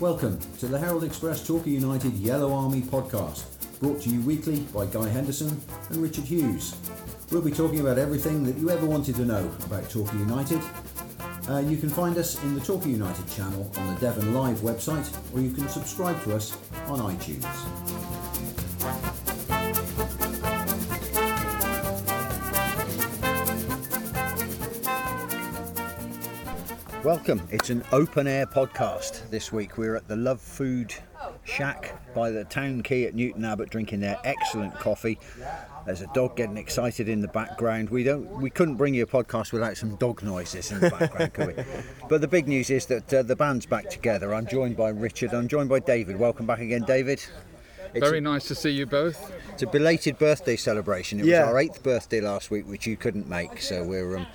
Welcome to the Herald Express Torquay United Yellow Army podcast, brought to you weekly by Guy Henderson and Richard Hughes. We'll be talking about everything that you ever wanted to know about Torquay United. Uh, you can find us in the Torquay United channel on the Devon Live website, or you can subscribe to us on iTunes. Welcome. It's an open air podcast this week. We're at the Love Food Shack by the town quay at Newton Abbot drinking their excellent coffee. There's a dog getting excited in the background. We don't we couldn't bring you a podcast without some dog noises in the background, could we? But the big news is that uh, the band's back together. I'm joined by Richard. I'm joined by David. Welcome back again, David. Very nice to see you both. It's a belated birthday celebration. It yeah. was our eighth birthday last week, which you couldn't make. So we're um,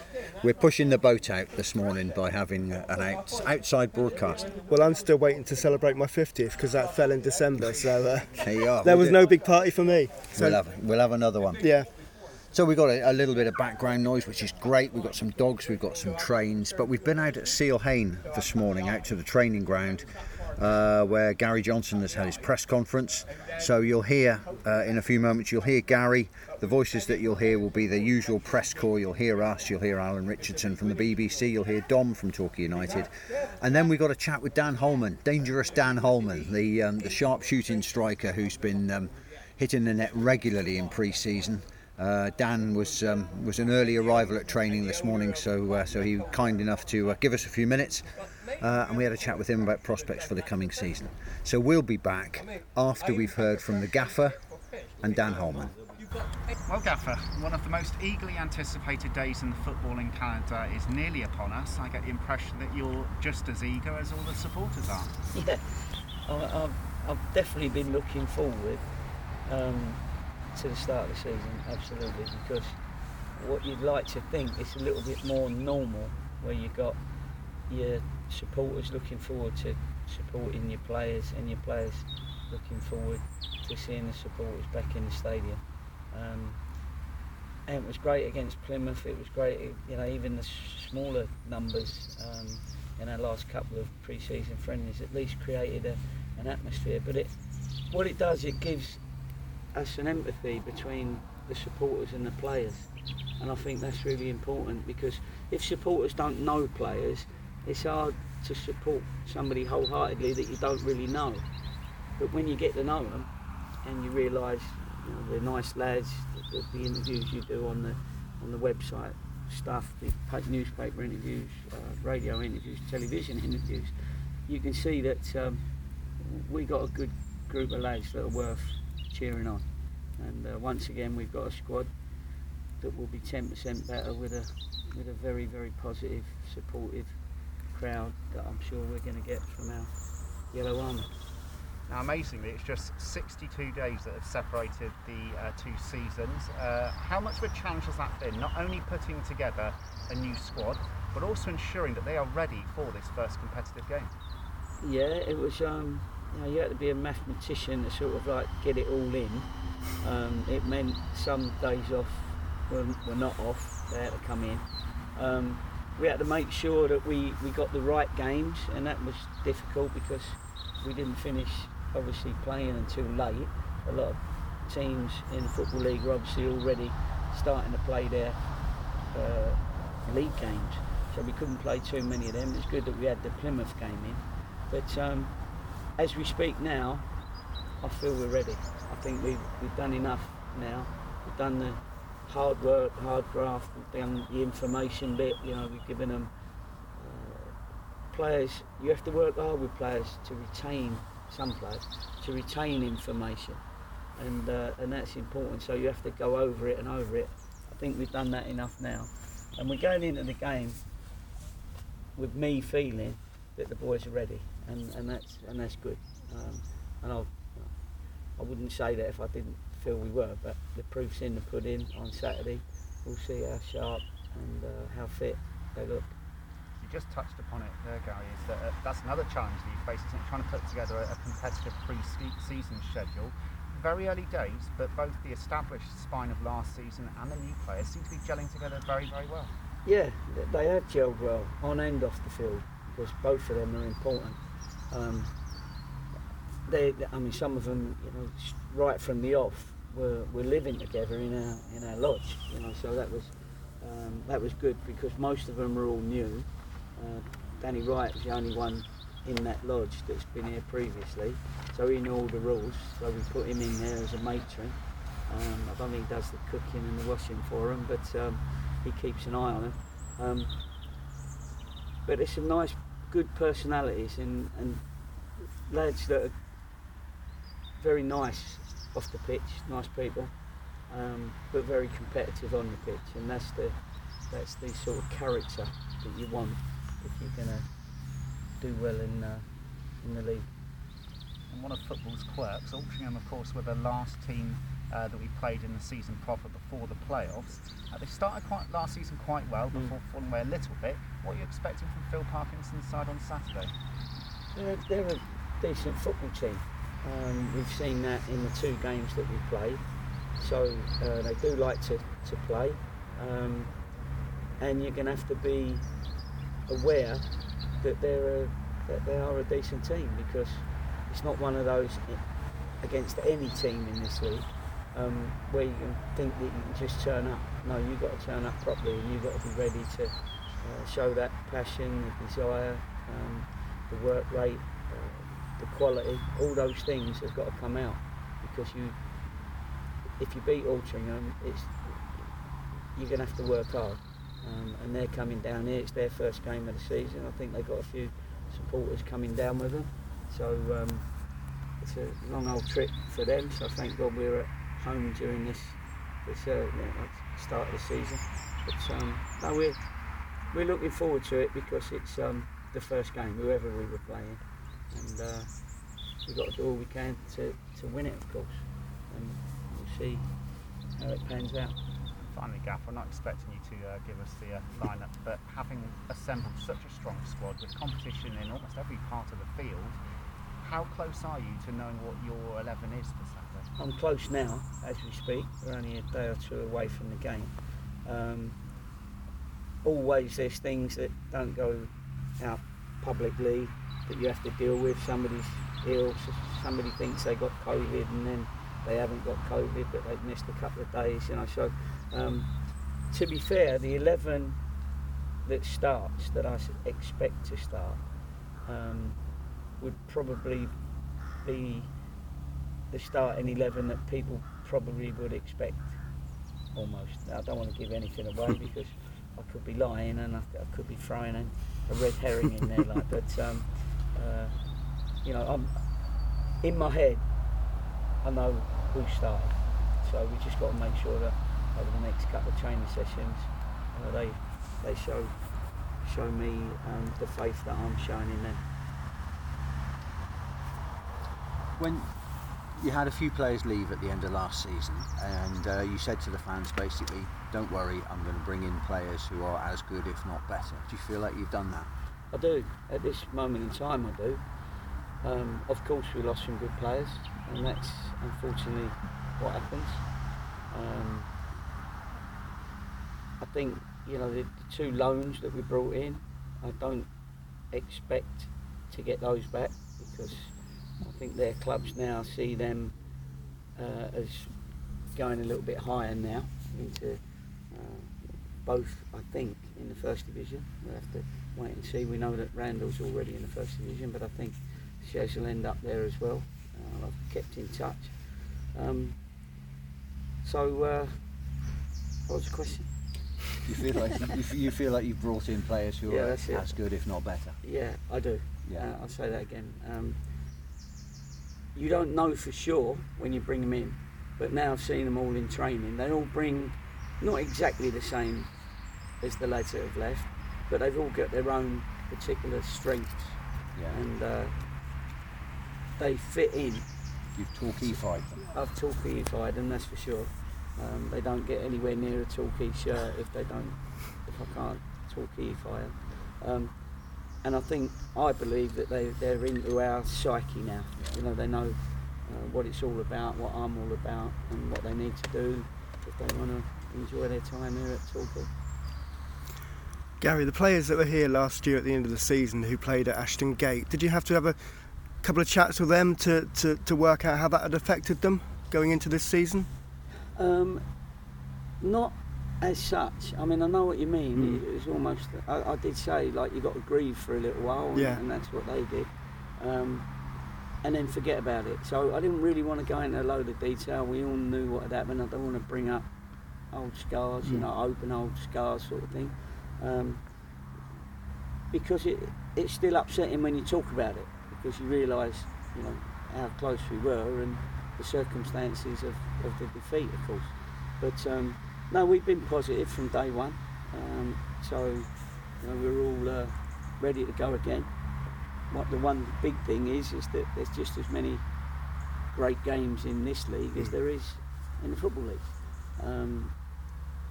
we're pushing the boat out this morning by having an out, outside broadcast. Well, I'm still waiting to celebrate my 50th because that fell in December. So uh, there you are. there was no big party for me. So we'll have we'll have another one. Yeah. So we've got a, a, little bit of background noise, which is great. We've got some dogs, we've got some trains, but we've been out at Seale-Hayne this morning, out to the training ground, uh, where Gary Johnson has had his press conference. So you'll hear uh, in a few moments, you'll hear Gary. The voices that you'll hear will be the usual press corps. You'll hear us, you'll hear Alan Richardson from the BBC, you'll hear Dom from Torquay United, and then we've got a chat with Dan Holman, dangerous Dan Holman, the um, the sharp shooting striker who's been um, hitting the net regularly in pre-season. Uh, Dan was um, was an early arrival at training this morning, so uh, so he was kind enough to uh, give us a few minutes uh, and we had a chat with him about prospects for the coming season. So we'll be back after we've heard from the gaffer and Dan Holman. Well, Gaffer, one of the most eagerly anticipated days in the footballing calendar is nearly upon us. I get the impression that you're just as eager as all the supporters are. Yeah, I've, I've definitely been looking forward um, to the start of the season, absolutely, because what you'd like to think is a little bit more normal, where you've got your supporters looking forward to supporting your players and your players looking forward to seeing the supporters back in the stadium. Um, and it was great against Plymouth. It was great, you know, even the smaller numbers um, in our last couple of pre-season friendlies at least created a, an atmosphere. But it, what it does, it gives us an empathy between the supporters and the players, and I think that's really important because if supporters don't know players, it's hard to support somebody wholeheartedly that you don't really know. But when you get to know them and you realise you know, they're nice lads, the, the, interviews you do on the on the website stuff, the newspaper interviews, uh, radio interviews, television interviews, you can see that um, we got a good group of lads that are worth cheering on. And uh, once again, we've got a squad that will be 10% better with a with a very very positive, supportive crowd that I'm sure we're going to get from our Yellow Army. Now, amazingly, it's just 62 days that have separated the uh, two seasons. Uh, how much of a challenge has that been? Not only putting together a new squad, but also ensuring that they are ready for this first competitive game. Yeah, it was. Um, you, know, you had to be a mathematician to sort of like get it all in. Um, it meant some days off were, were not off; they had to come in. Um, we had to make sure that we, we got the right games, and that was difficult because we didn't finish obviously playing until late. A lot of teams in the Football League were obviously already starting to play their uh, league games, so we couldn't play too many of them. It's good that we had the Plymouth game in, but um, as we speak now, I feel we're ready. I think we've, we've done enough now. We've done the hard work, hard graft, done the information bit. You know, we've given them uh, players. You have to work hard with players to retain some players to retain information, and uh, and that's important. So you have to go over it and over it. I think we've done that enough now, and we're going into the game with me feeling that the boys are ready, and, and that's and that's good. Um, and I'll, I wouldn't say that if I didn't feel we were, but the proof's in the pudding on Saturday. We'll see how sharp and uh, how fit they look. You just touched upon it there, Gary. Is that uh, that's another challenge that you face, isn't it? Trying to put together a, a competitive pre-season schedule. Very early days, but both the established spine of last season and the new players seem to be gelling together very, very well. Yeah, they have gelled well on and off the field because both of them are important. Um, they, I mean, some of them, you know, right from the off, were, were living together in our in our lodge. You know, so that was um, that was good because most of them were all new. Uh, Danny Wright was the only one in that lodge that's been here previously, so he knew all the rules. So we put him in there as a matron. Um, I don't think he does the cooking and the washing for them, but um, he keeps an eye on them. Um, but there's some nice, good personalities and, and lads that are very nice off the pitch, nice people, um, but very competitive on the pitch, and that's the that's the sort of character that you want if you're going to do well in uh, in the league. And one of football's quirks, Altrincham, of course, were the last team uh, that we played in the season proper before the playoffs. Uh, they started quite last season quite well Mm. before falling away a little bit. What are you expecting from Phil Parkinson's side on Saturday? They're, they're a decent football team. Um, we've seen that in the two games that we played. So uh, they do like to, to play. Um, and you're going to have to be aware that they're a, that they are a decent team because it's not one of those against any team in this league um, where you can think that you can just turn up. No, you've got to turn up properly and you've got to be ready to uh, show that passion, the desire, um, the work rate, uh, the quality, all those things have got to come out because you, if you beat Altrincham, it's you're going to have to work hard. Um, and they're coming down here. It's their first game of the season. I think they've got a few supporters coming down with them. So um, it's a long old trip for them. So thank God we're at home during this this uh, start of the season. But um, no, we're we're looking forward to it because it's um, the first game, whoever we were playing, and uh, we've got to do all we can to, to win it, of course, and we'll see how it pans out. Finally, Gaff, I'm not expecting you to uh, give us the uh, lineup, but having assembled such a strong squad with competition in almost every part of the field, how close are you to knowing what your 11 is for Saturday? I'm close now, as we speak. We're only a day or two away from the game. Um, always there's things that don't go out publicly that you have to deal with. Somebody's ill, somebody thinks they got COVID and then they haven't got COVID, but they've missed a couple of days, you know. So, um, to be fair, the 11 that starts, that I expect to start, um, would probably be the starting 11 that people probably would expect almost. Now, I don't want to give anything away because I could be lying and I, I could be throwing a, a red herring in there like but um, uh, you know I'm in my head I know who's starting so we just got to make sure that over the next couple of training sessions uh, they they show show me um, the faith that I'm showing in them When you had a few players leave at the end of last season, and uh, you said to the fans basically, "Don't worry, I'm going to bring in players who are as good, if not better." Do you feel like you've done that? I do. At this moment in time, I do. Um, of course, we lost some good players, and that's unfortunately what happens. Um, I think you know the, the two loans that we brought in. I don't expect to get those back because I think their clubs now see them uh, as going a little bit higher now into uh, both. I think in the first division. We'll have to wait and see. We know that Randall's already in the first division, but I think Shez will end up there as well. Uh, I've kept in touch. Um, so, uh, what was the question? You feel like you, you, feel like you've brought in players who Yeah, are that's as good, if not better. Yeah, I do. Yeah. Uh, I'll say that again. Um, you don't know for sure when you bring them in, but now I've seen them all in training. They all bring not exactly the same as the lads that have left, but they've all got their own particular strengths Yeah. and uh, they fit in. You've Torquayified them. I've Torquayified them, that's for sure. Um, they don't get anywhere near a Torquay shirt if they don't, if I can't Torquayify them. Um, and I think, I believe that they, they're into our psyche now. Yeah. You know, they know uh, what it's all about, what I'm all about, and what they need to do if they want to enjoy their time here at Torquay. Gary, the players that were here last year at the end of the season who played at Ashton Gate, did you have to have a couple of chats with them to, to, to work out how that had affected them going into this season? Um, not as such. I mean, I know what you mean. Mm. It, it's almost. I, I did say like you got to grieve for a little while, and, Yeah. and that's what they did. Um, and then forget about it. So I didn't really want to go into a load of detail. We all knew what had happened. I don't want to bring up old scars, you Mm. know, open old scars sort of thing, um, because it it's still upsetting when you talk about it because you realise, you know, how close we were and the circumstances of, of the defeat, of course. But um, no, we've been positive from day one. Um, so you know, we're all uh, ready to go again. What the one big thing is is that there's just as many great games in this league as Mm. there is in the football league, um,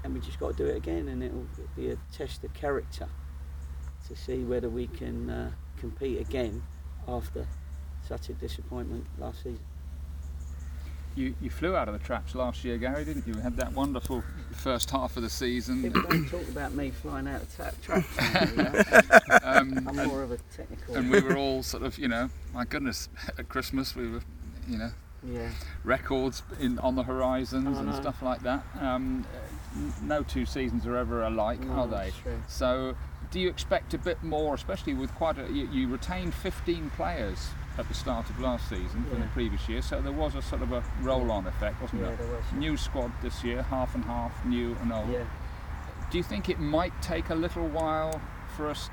and we just got to do it again, and it'll be a test of character to see whether we can uh, compete again after such a disappointment last season. You, you flew out of the traps last year, Gary, didn't you? We had that wonderful first half of the season. People don't talk about me flying out of tap traps. Um, I'm and, more of a technical. and we were all sort of, you know, my goodness, at Christmas we were, you know, yeah. records in on the horizons I and know. stuff like that. Um, no two seasons are ever alike, No, are they? So, do you expect a bit more, especially with quite a you, you retained 15 players at the start of last season from the previous year, so there was a sort of a roll-on effect, wasn't Yeah, there? there was. New squad this year, half and half, new and old. Yeah. Do you think it might take a little while for us?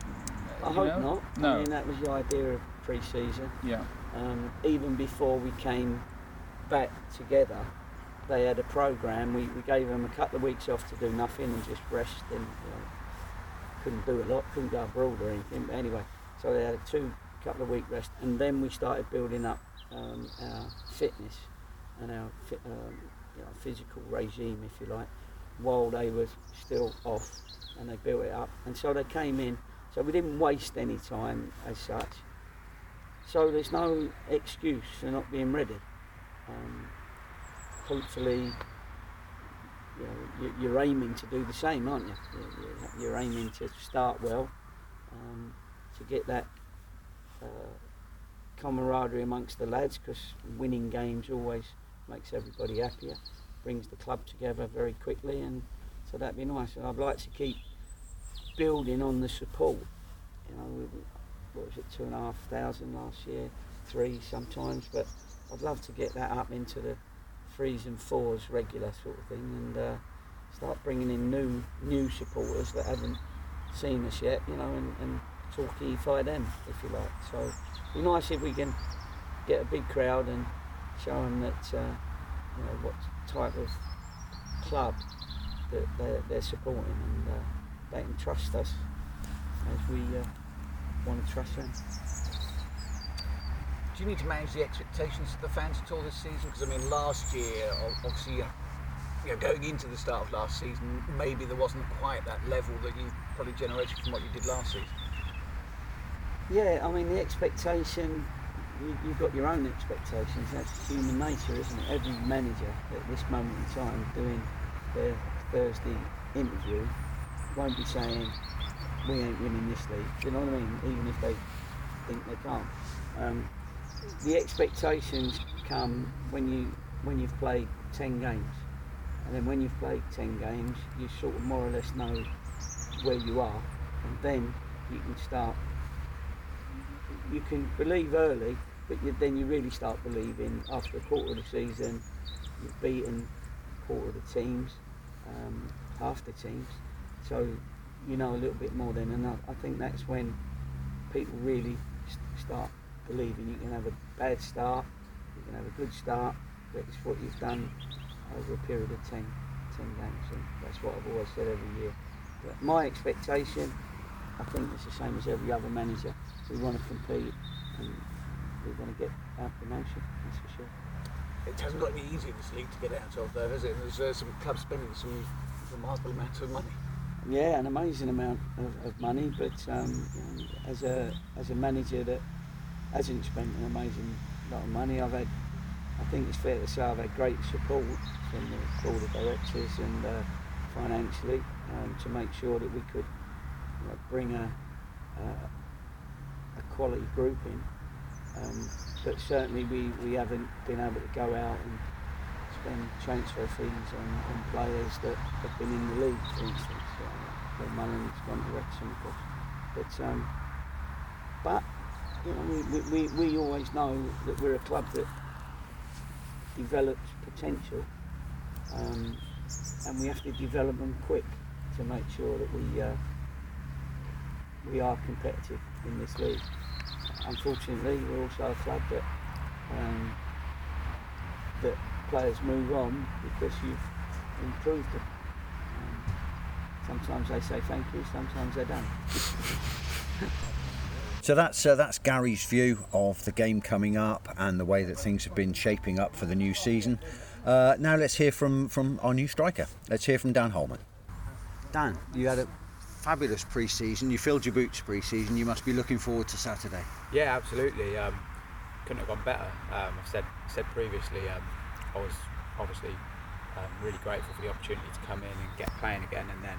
I hope know? not. No. I mean, that was the idea of pre-season. Yeah. Um, even before we came back together, they had a program. We, we gave them a couple of weeks off to do nothing and just rest and you know, couldn't do a lot, couldn't go abroad or anything. But anyway, so they had a two couple of week rest, and then we started building up um, our fitness and our um, you know, physical regime, if you like, while they were still off, and they built it up. And so they came in. So we didn't waste any time as such. So there's no excuse for not being ready. Um, hopefully, you know, you- you're aiming to do the same, aren't you? You're- aiming to start well, um, to get that camaraderie amongst the lads, because winning games always makes everybody happier, brings the club together very quickly, and so that'd be nice. And I'd like to keep building on the support. You know, what was it, two and a half thousand last year, three sometimes, but I'd love to get that up into the threes and fours regular sort of thing, and uh, start bringing in new new supporters that haven't seen us yet, you know, and, and Torquayify them, if you like. So it'd be nice if we can get a big crowd and show them that, uh, you know, what type of club that they're, they're supporting, and uh, they can trust us as we uh, want to trust them. Do you need to manage the expectations of the fans at all this season? Because I mean, last year, ob- obviously, you know, going into the start of last season, maybe there wasn't quite that level that you probably generated from what you did last season. Yeah, I mean the expectation. You, you've got your own expectations. That's human nature, isn't it? Every manager at this moment in time doing their Thursday interview won't be saying we ain't winning this league. Do you know what I mean? Even if they think they can't. Um, the expectations come when you when you've played ten games, and then when you've played ten games, you sort of more or less know where you are, and then you can start you can believe early, but you, then you really start believing after a quarter of the season. You've beaten a quarter of the teams, um, half the teams, so you know a little bit more than And I, think that's when people really start believing. You can have a bad start, you can have a good start, but it's what you've done over a period of 10, 10 games, and that's what I've always said every year. But my expectation, I think it's the same as every other manager. We want to compete and we want to get our promotion, that's for sure. It hasn't got any easier this league to get out of, though, has it? There's uh, some clubs spending some remarkable amounts of money. Yeah, an amazing amount of, of money, but um, as a as a manager that hasn't spent an amazing lot of money, I've had, I think it's fair to say, I've had great support from the board of directors and uh, financially um, to make sure that we could you know, bring a a quality grouping. Um, but certainly we, we haven't been able to go out and spend transfer fees on, on players that have been in the league, for instance. Uh, Mullin's gone to Wrexham, of course. But, um, but you know, we, we, we, we always know that we're a club that develops potential um, and we have to develop them quick to make sure that we uh, we are competitive in this league. Unfortunately, we're also a club that um, that players move on because you've improved them. Um, sometimes they say thank you, sometimes they don't. So that's uh, that's Gary's view of the game coming up and the way that things have been shaping up for the new season. Uh, now let's hear from from our new striker. Let's hear from Dan Holman. Dan, you had a fabulous pre-season. You filled your boots pre-season. You must be looking forward to Saturday. Yeah, absolutely. Um, couldn't have gone better. Um, I've said said previously. Um, I was obviously um, really grateful for the opportunity to come in and get playing again, and then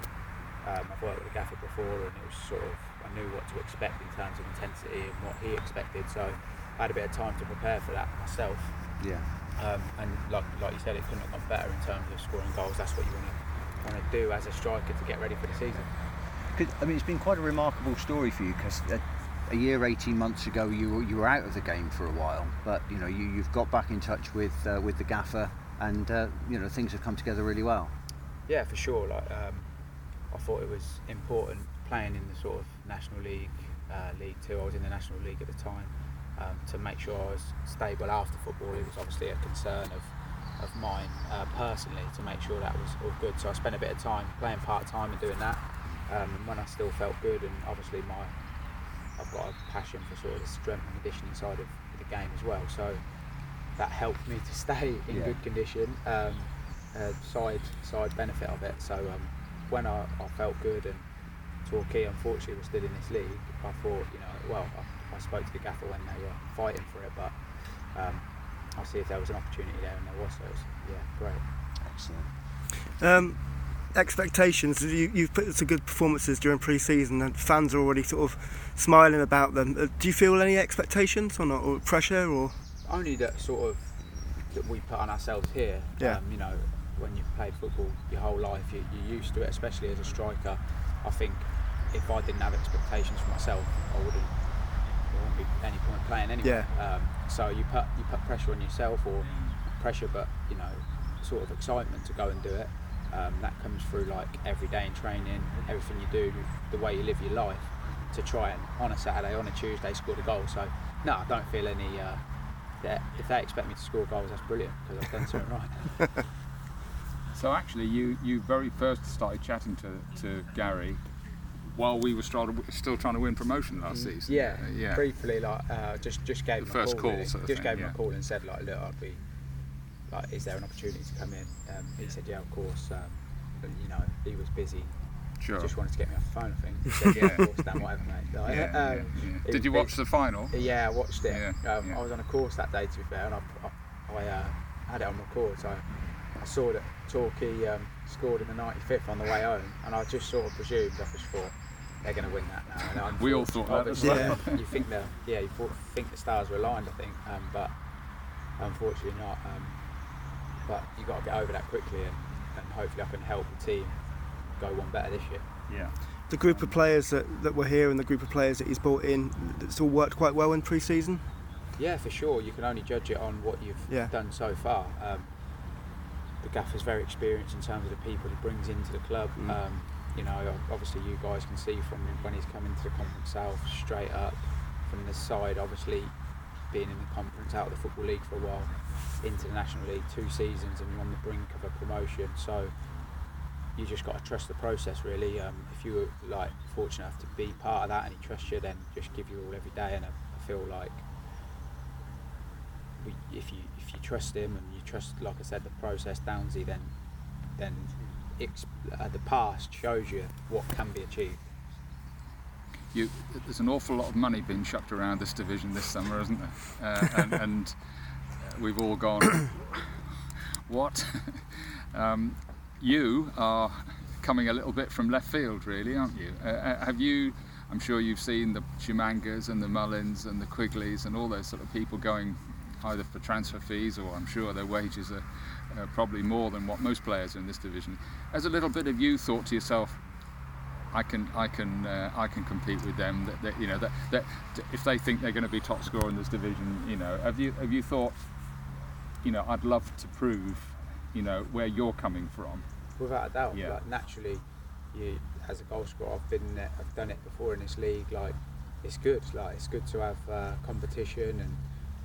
um, I've worked with the gaffer before, and it was sort of I knew what to expect in terms of intensity and what he expected. So I had a bit of time to prepare for that myself. Yeah. Um, and like, like you said, it couldn't have gone better in terms of scoring goals. That's what you want to want to do as a striker to get ready for the season. I mean, it's been quite a remarkable story for you because a, a, year, 18 months ago, you you were out of the game for a while, but you know you, you've got back in touch with uh, with the gaffer, and uh, you know things have come together really well. Yeah, for sure. Like um, I thought it was important playing in the sort of National League, uh, League Two. I was in the National League at the time. Um, to make sure I was stable after football, it was obviously a concern of of mine uh, personally to make sure that was all good. So I spent a bit of time playing part time and doing that. Um, and when I still felt good, and obviously my I've got a passion for sort of the strength and conditioning side of the game as well. So that helped me to stay in yeah. good condition. Um, uh, side side benefit of it. So um, when I, I, felt good and Torquay unfortunately was still in this league, I thought you know well I, I spoke to the gaffer when they were fighting for it, but um, I'll see if there was an opportunity there, and there was. So was, yeah, great. Excellent. Expectations. You, you've put some good performances during pre-season, and fans are already sort of smiling about them. Uh, do you feel any expectations or not, or pressure, or only that sort of that we put on ourselves here? Yeah. Um, you know, when you've played football your whole life, you, you're used to it, especially as a striker. I think if I didn't have expectations for myself, I wouldn't. There wouldn't be any point playing anyway. Yeah. Um, so you put you put pressure on yourself, or pressure, but you know, sort of excitement to go and do it. Um, that comes through like every day in training, everything you do, the way you live your life, to try and on a Saturday, on a Tuesday, score the goal. So no, I don't feel any. Uh, if they expect me to score goals, that's brilliant because I've done something right. so actually, you you very first started chatting to, to Gary while we were still, still trying to win promotion last mm. season. Yeah, uh, yeah. Briefly, like uh, just just gave the him first a call. call sort of just thing, gave yeah. him a call and said like, look, I'd be like, is there an opportunity to come in? Um, he said, yeah, of course. Um, but you know, he was busy. Sure. He just wanted to get me off the phone, I think. He said, yeah, of course, Dan, whatever, mate. Like, yeah, um, yeah, yeah. Did you watch the final? Yeah, I watched it. Um. I was on a course that day, to be fair, and I, I, I uh, had it on record. So I saw that Torquay um, scored in the 95th on the way home, and I just sort of presumed, I just thought, they're going to win that now. And we all thought that as well. Yeah. You think the yeah, you thought, think the stars were aligned, I think, um, but unfortunately not. Um, but you've got to get over that quickly, and, and hopefully I can help the team go one better this year. Yeah. The group of players that, that were here and the group of players that he's brought in, it's all worked quite well in pre-season. Yeah, for sure. You can only judge it on what you've Yeah. done so far. Um, the gaffer's very experienced in terms of the people he brings into the club. Mm. Um, you know, obviously you guys can see from when he's come into the Conference South straight up from the side, obviously being in the conference out of the Football League for a while, into the National League, two seasons and you're on the brink of a promotion. So you just got to trust the process really. Um, if you were like fortunate enough to be part of that and he trusts you, then just give you all every day. And I, I feel like we, if you if you trust him and you trust, like I said, the process, Downsy, then then ex- uh, the past shows you what can be achieved. You, there's an awful lot of money being chucked around this division this summer, isn't there? Uh, and, and we've all gone, what? um, you are coming a little bit from left field, really, aren't you? Uh, have you? I'm sure you've seen the Tshimangas and the Mullins and the Quigleys and all those sort of people going either for transfer fees or I'm sure their wages are uh, probably more than what most players in this division. As a little bit of you thought to yourself, I can I can uh, I can compete with them. That, that you know that, that if they think they're going to be top scorer in this division, you know, have you have you thought, you know, I'd love to prove, you know, where you're coming from. Without a doubt, Yeah. like naturally, you as a goal scorer, I've been I've done it before in this league. Like it's good, like it's good to have uh, competition and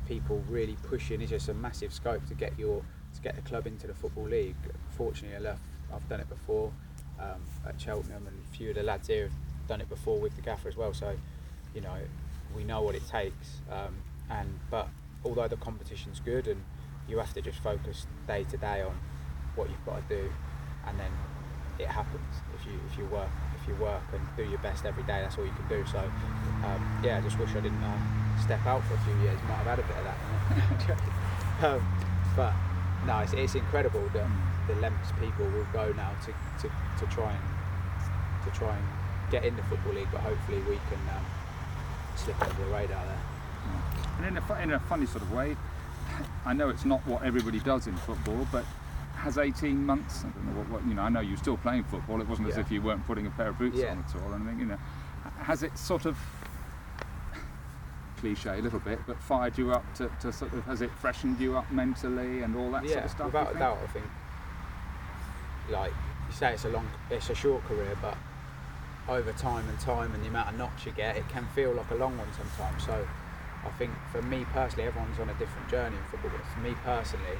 people really pushing. It's just a massive scope to get your to get the club into the football league. Fortunately enough, I've done it before um, at Cheltenham, and a few of the lads here have done it before with the gaffer as well. So you know we know what it takes. Um, and but although the competition's good and you have to just focus day to day on what you've got to do, and then it happens if you if you work if you work and do your best every day. That's all you can do. So um, yeah, I just wish I didn't uh, step out for a few years. Might have had a bit of that. um, but no, it's, it's incredible that the lengths people will go now to, to, to try and to try and get in the football league. But hopefully we can um, slip under the radar there. And in a, in a funny sort of way, I know it's not what everybody does in football, but has 18 months, I don't know what, what you know, I know you're still playing football, it wasn't as if you weren't putting a pair of boots Yeah. on at all or anything, you know. Has it sort of, cliche a little bit, but fired you up to, to sort of, has it freshened you up mentally and all that yeah, sort of stuff? without a doubt, I think. Like you say, it's a long, it's a short career, but over time and time and the amount of knocks you get, it can feel like a long one sometimes. So I think for me personally, everyone's on a different journey in football. But for me personally,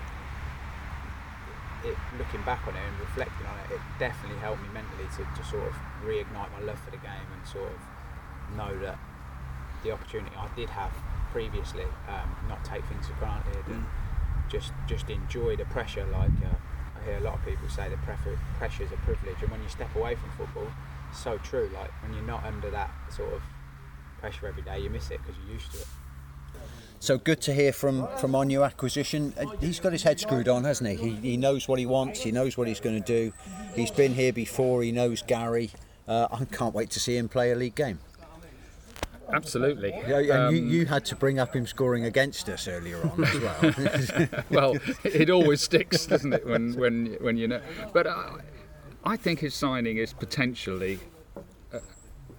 it, looking back on it and reflecting on it, it definitely helped me mentally to, to sort of reignite my love for the game and sort of know that the opportunity I did have previously, um, not take things for granted and just just enjoy the pressure. Like uh, hear a lot of people say pressure pressure is a privilege, and when you step away from football, it's so true. Like when you're not under that sort of pressure every day, you miss it because you're used to it. So good to hear from from our new acquisition. Uh, He's got his head screwed on, hasn't he? He, he knows what he wants. He knows what he's going to do. He's been here before. He knows Gary. Uh, I can't wait to see him play a league game. Absolutely. Yeah, and you, Um, you had to bring up him scoring against us earlier on as well. well, it always sticks, doesn't it? When when when you know. But uh, I think his signing is potentially uh,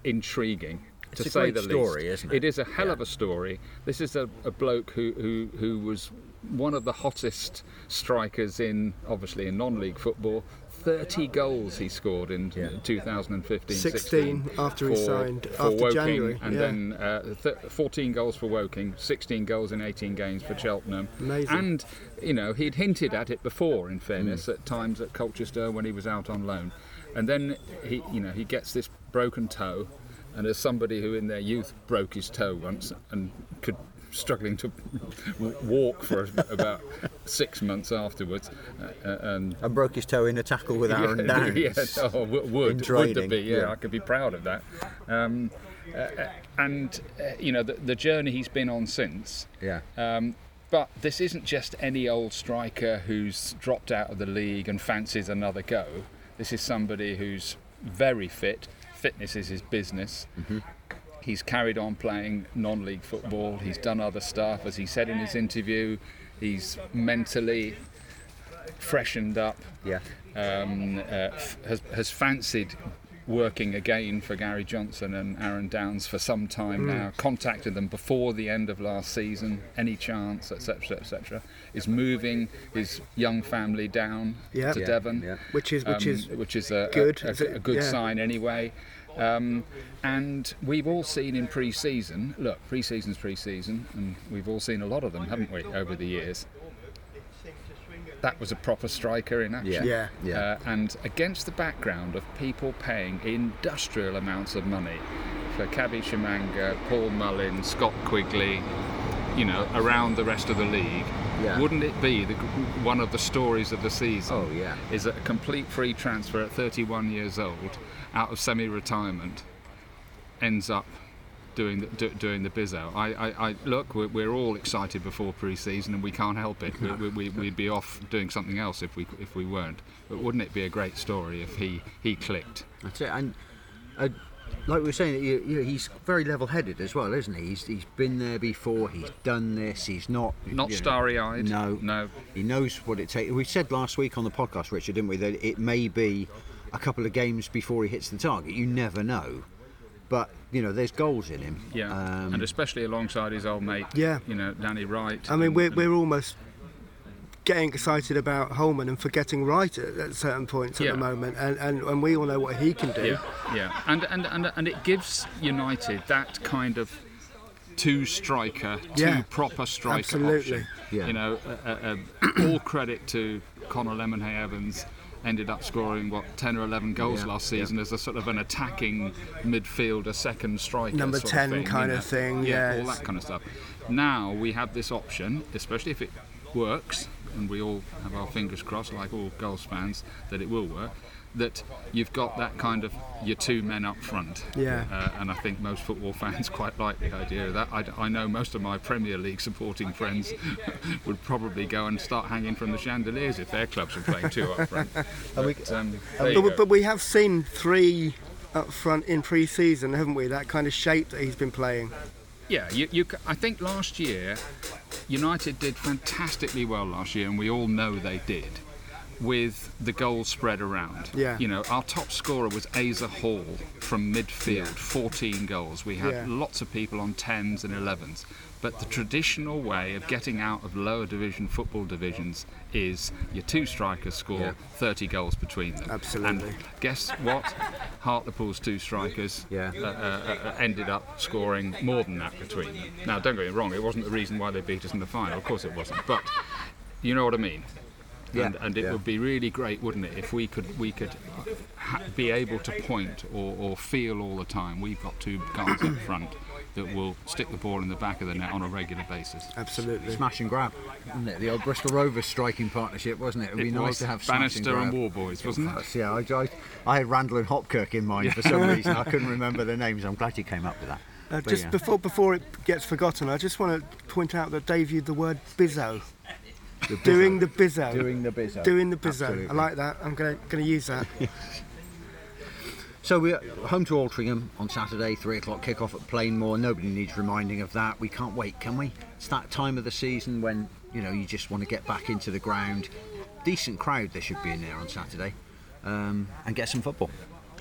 intriguing. It's to a say great the story, least. isn't it? It is a hell Yeah. of a story. This is a, a bloke who, who who was one of the hottest strikers in obviously in non-league football. 30 goals he scored in Yeah. 2015 16 after he signed, for after Woking, January, and yeah. then uh, th- 14 goals for Woking, 16 goals in 18 games for Cheltenham. Amazing. And you know he'd hinted at it before, in fairness, at times at Colchester when he was out on loan, and then he, you know, he gets this broken toe, and as somebody who in their youth broke his toe once and could struggling to walk for about six months afterwards, uh, and and broke his toe in a tackle with Aaron Downs. yeah, oh, would, would be? Yeah, yeah. I could be proud of that. Um, uh, and uh, you know the, the journey he's been on since. Yeah. Um, but this isn't just any old striker who's dropped out of the league and fancies another go. This is somebody who's very fit. Fitness is his business. He's carried on playing non league football. He's done other stuff. As he said in his interview, he's mentally freshened up Yeah. um, uh, f- has, has fancied working again for Gary Johnson and Aaron Downs for some time now. Contacted them before the end of last season. Any chance, etc., etc. Is moving his young family down Yeah. to Yeah, Devon, yeah. Which is which um, is which is a, a- good, a, it? a good sign anyway. Um, and we've all seen in pre-season. Look, pre-season's pre-season, and we've all seen a lot of them, haven't we, over the years? That was a proper striker in action. Yeah. Yeah. Uh, and against the background of people paying industrial amounts of money for Kabi Tshimanga, Paul Mullin, Scott Quigley, you know, around the rest of the league, Yeah. wouldn't it be the, one of the stories of the season? Oh, yeah. Is that a complete free transfer at 31 years old, out of semi-retirement, ends up doing the, do, doing the bizzo. I, I, I look, we're, we're all excited before pre-season, and we can't help it. We, we, we, we'd be off doing something else if we if we weren't. But wouldn't it be a great story if he he clicked? That's it. And uh, like we were saying, you, you, he's very level-headed as well, isn't he? He's, he's been there before. He's done this. He's not Not you know, starry-eyed. No, No. He knows what it takes. We said last week on the podcast, Richard, didn't we, that it may be a couple of games before he hits the target. You never know, but you know, there's goals in him. Yeah, Um, and especially alongside his old mate. Yeah. You know, Danny Wright. I mean, and- we're, and- we're almost getting excited about Holman and forgetting Wright at, at certain points at Yeah. the moment, and, and, and we all know what he can do. Yeah, yeah, and and and and it gives United that kind of two striker, two Yeah, proper striker absolutely. option. Yeah. You know, uh, uh, uh, all credit to Connor Lemonheigh-Evans. Ended up scoring what ten or eleven goals Yeah, last yeah. season as a sort of an attacking midfielder, second striker, Number sort 10 thing, you kind of thing, Yeah, yeah, all that kind of stuff. Now we have this option, especially if it works, and we all have our fingers crossed, like all goals fans, that it will work. That you've got that kind of your two men up front. Yeah. Uh, and I think most football fans quite like the idea of that. I, I know most of my Premier League supporting friends would probably go and start hanging from the chandeliers if their clubs were playing two up front. But, um, But, go. but we have seen three up front in pre-season, haven't we? That kind of shape that he's been playing. Yeah, you, you, I think last year United did fantastically well last year, and we all know they did. With the goals spread around, Yeah. You know, our top scorer was Asa Hall from midfield, 14 goals. We had Yeah. lots of people on 10s and 11s, but the traditional way of getting out of lower division football divisions is your two strikers score Yeah. 30 goals between them. Absolutely. And guess what? Hartlepool's two strikers Yeah. uh, uh, uh, ended up scoring more than that between them. Now, don't get me wrong, it wasn't the reason why they beat us in the final. Of course, it wasn't. But you know what I mean. Yeah, And, and it yeah. would be really great, wouldn't it, if we could we could ha- be able to point or, or feel all the time we've got two guys up front that will stick the ball in the back of the net on a regular basis. Absolutely. Smash and grab, wasn't it? The old Bristol Rovers striking partnership, wasn't it? It would be It nice was to have smash Bannister and and grab. War Boys, wasn't it? Yeah, I, I, I had Randall and Hopkirk in mind for some reason. I couldn't remember their names. I'm glad you came up with that. Uh, just yeah. before before it gets forgotten, I just want to point out that Dave used the word bizzo. The. Doing the bizzo. doing the bizzo. Doing the bizzo. Absolutely. I like that. I'm gonna gonna use that. So we're home to Altrincham on Saturday, three o'clock kick-off at Plainmoor. Nobody needs reminding of that. We can't wait, can we? It's that time of the season when you know you just want to get back into the ground. Decent crowd there should be in there on Saturday, um, and get some football.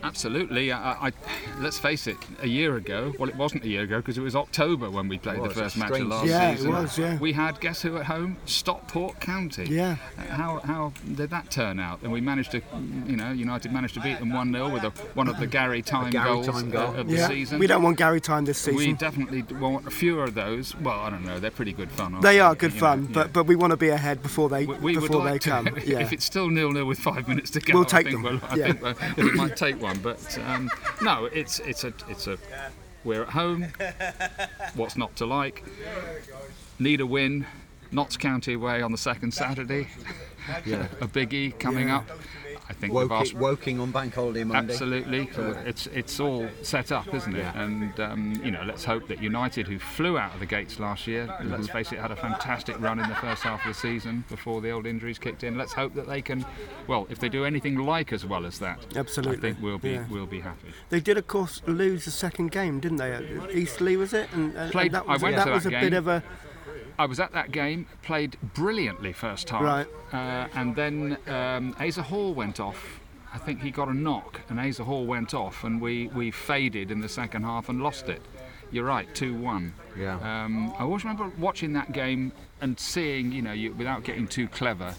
Absolutely. I, I, let's face it. A year ago, well, it wasn't a year ago because it was October when we played the first match of strange last Yeah, it season. was, yeah. We had guess who at home? Stockport County. Yeah. Uh, How how did that turn out? And we managed to, you know, United managed to beat them one 0 with a, one of the Gary Time Gary goals Time goal. of the season. We don't want Gary time this season. We definitely want a few of those. Well, I don't know. They're pretty good fun. Aren't they they are good You know, fun, yeah. but but we want to be ahead before they We, we would before they like to, come. Yeah. if it's still nil nil with five minutes to go, We'll I take think them, We'll, I yeah. think we'll- it might take one, but um, no, it's it's a it's a we're at home. What's not to like? Need a win. Notts County away on the second Saturday. Yeah. a biggie coming Yeah. up. I think we've Woking, Woking on Bank Holiday Monday. Absolutely, it's it's all set up, isn't it? Yeah. And um, you know, let's hope that United, who flew out of the gates last year, Mm-hmm. let's face it, had a fantastic run in the first half of the season before the old injuries kicked in. Let's hope that they can, well, if they do anything like as well as that, Absolutely, I think we'll be yeah. we'll be happy. They did, of course, lose the second game, didn't they? Eastleigh, was it? And, and Played- that I was, went that to was that a game. bit of a I was at that game, played brilliantly first half, Right. uh, and then um, Asa Hall went off. I think he got a knock, and Asa Hall went off, and we, we faded in the second half and lost it. You're right, 2 1. Yeah. Um, I always remember watching that game and seeing, you know, you, without getting too clever,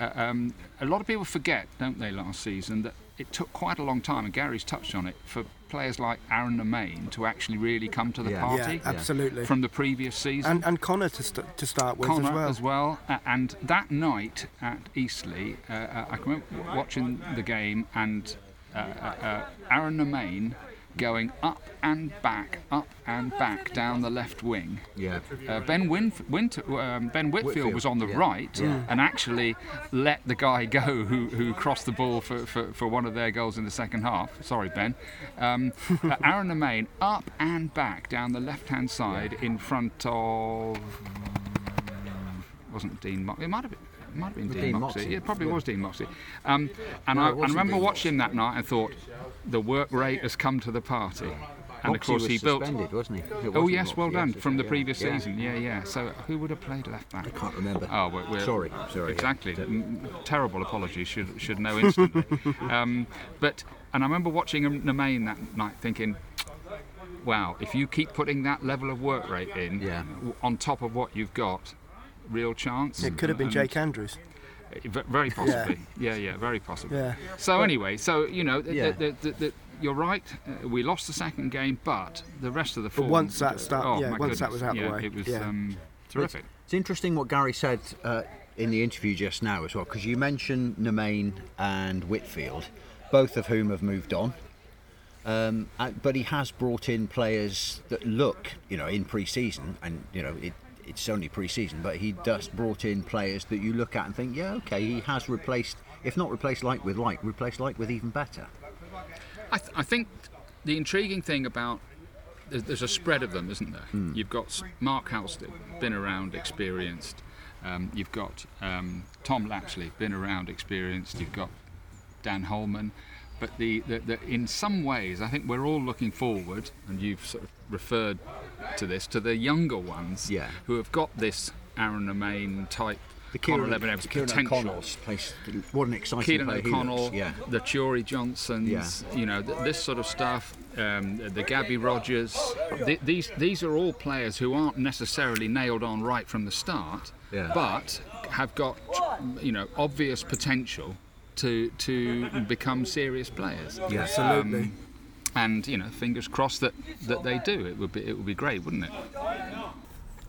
uh, um, a lot of people forget, don't they, last season, that it took quite a long time, and Gary's touched on it, for players like Aaron Nemane to actually really come to the Yeah. party yeah, absolutely. from the previous season. and and Connor to, st- to start with Connor as well. A- and that night at Eastleigh, uh, uh, I can remember watching the game and uh, uh, uh, Aaron Nemane going up and back, up and back down the left wing. Yeah. Uh, ben Winf- Winter, um, Ben Whitfield, Whitfield, was on the yeah. right Yeah. and actually let the guy go who, who crossed the ball for, for, for one of their goals in the second half. Sorry, Ben. Um, uh, Aaron Nemane up and back down the left hand side in front of. wasn't Dean Mark. It might have been. It might have been Dean, Dean Moxley. Moxley. It probably was Dean Moxley. Um, and No, I, I remember Dean watching that night and thought, the work rate has come to the party. And of course, he built. wasn't he? It Oh yes, well done from the yeah. previous Yeah. season. Yeah, yeah. So who would have played left back? I can't remember. Oh, we're, we're Sorry, sorry, yeah. Exactly. Mm, Terrible apology. Should should know instantly. um, but and I remember watching Nemane that night, thinking, "Wow, if you keep putting that level of work rate in, Yeah. on top of what you've got, real chance." It could have been And- Jake Andrews. Very possibly. Yeah, yeah, very possibly. Yeah. So anyway, so you know, the, Yeah. the, the, the, you're right. Uh, we lost the second game, but the rest of the form. once that start- oh, yeah, my once that was out of the way, it was yeah. um, terrific. It's interesting what Gary said uh, in the interview just now as well, because you mentioned Nemane and Whitfield, both of whom have moved on. Um, uh, but he has brought in players that look, you know, in pre-season, and you know, it, it's only pre-season, but he just brought in players that you look at and think, yeah, okay, he has replaced, if not replaced like with like, replaced like with even better. I, th- I think the intriguing thing about there's, there's a spread of them, isn't there? Hmm. You've got Mark Halstead, been around, experienced. Um, you've got um, Tom Lapsley, been around, experienced. You've got Dan Holman. But the, the, the, in some ways, I think we're all looking forward, and you've sort of referred to this, to the younger ones Yeah. who have got this Aaron Nemane type Conor Lebedev Kieran potential. O'Connell's place, what an exciting he O'Connell, yeah. the Chiori Johnsons, Yeah. you know, th- this sort of stuff, um, the Gabby Rogers. Th- these these are all players who aren't necessarily nailed on right from the start, Yeah. but have got you know obvious potential to to become serious players. Yeah. Absolutely. And you know, fingers crossed that, that they do. It would be it would be great, wouldn't it?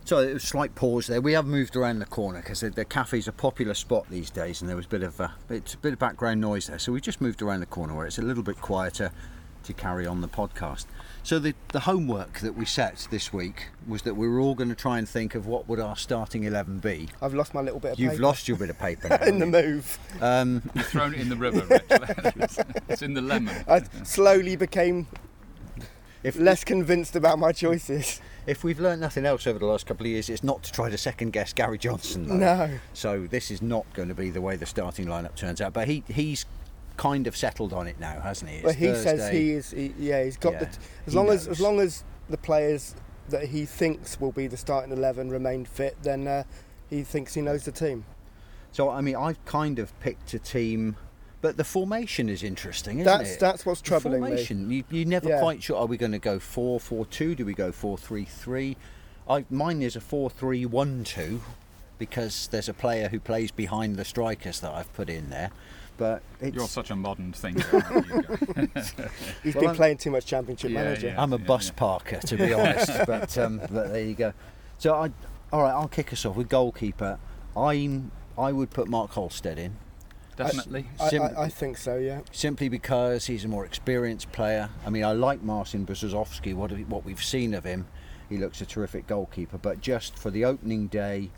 So a slight pause there. We have moved around the corner because the, the cafe's a popular spot these days, and there was a bit of uh, it's a bit of background noise there. So we just moved around the corner where it's a little bit quieter to carry on the podcast. So the the homework that we set this week was that we were all going to try and think of what would our starting eleven be. I've lost my little bit of paper. You've paper lost your bit of paper now. in the you? move. um, You've thrown it in the river, Rich. it's, it's in the lemon. I slowly became if less convinced about my choices. if we've learned nothing else over the last couple of years, it's not to try to second guess Gary Johnson. Though. No. So this is not going to be the way the starting lineup turns out. But he he's kind of settled on it now, hasn't he? It's But he says he is. He, yeah, he's got Yeah, the. T- as long as knows. as long as the players that he thinks will be the starting eleven remain fit, then uh, he thinks he knows the team. So I mean, I've kind of picked a team, but the formation is interesting, isn't That's it? that's what's The troubling me. formation. You, you're never Yeah. quite sure. Are we going to go four four two? Do we go four three three? I mine is a four three one two, because there's a player who plays behind the strikers that I've put in there. But it's, You're such a modern thinker. aren't you, guys? He's Well, been I'm- playing too much Championship Yeah, Manager. yeah. I'm a bus parker, to be honest. but um, but there you go. So I, all right, I'll kick us off with goalkeeper. I'm I would put Mark Halstead in Definitely. I, Sim- I, I think so. Yeah. simply because he's a more experienced player. I mean, I like Martin Brzozowski. What have- what we've seen of him, he looks a terrific goalkeeper. But just for the opening day,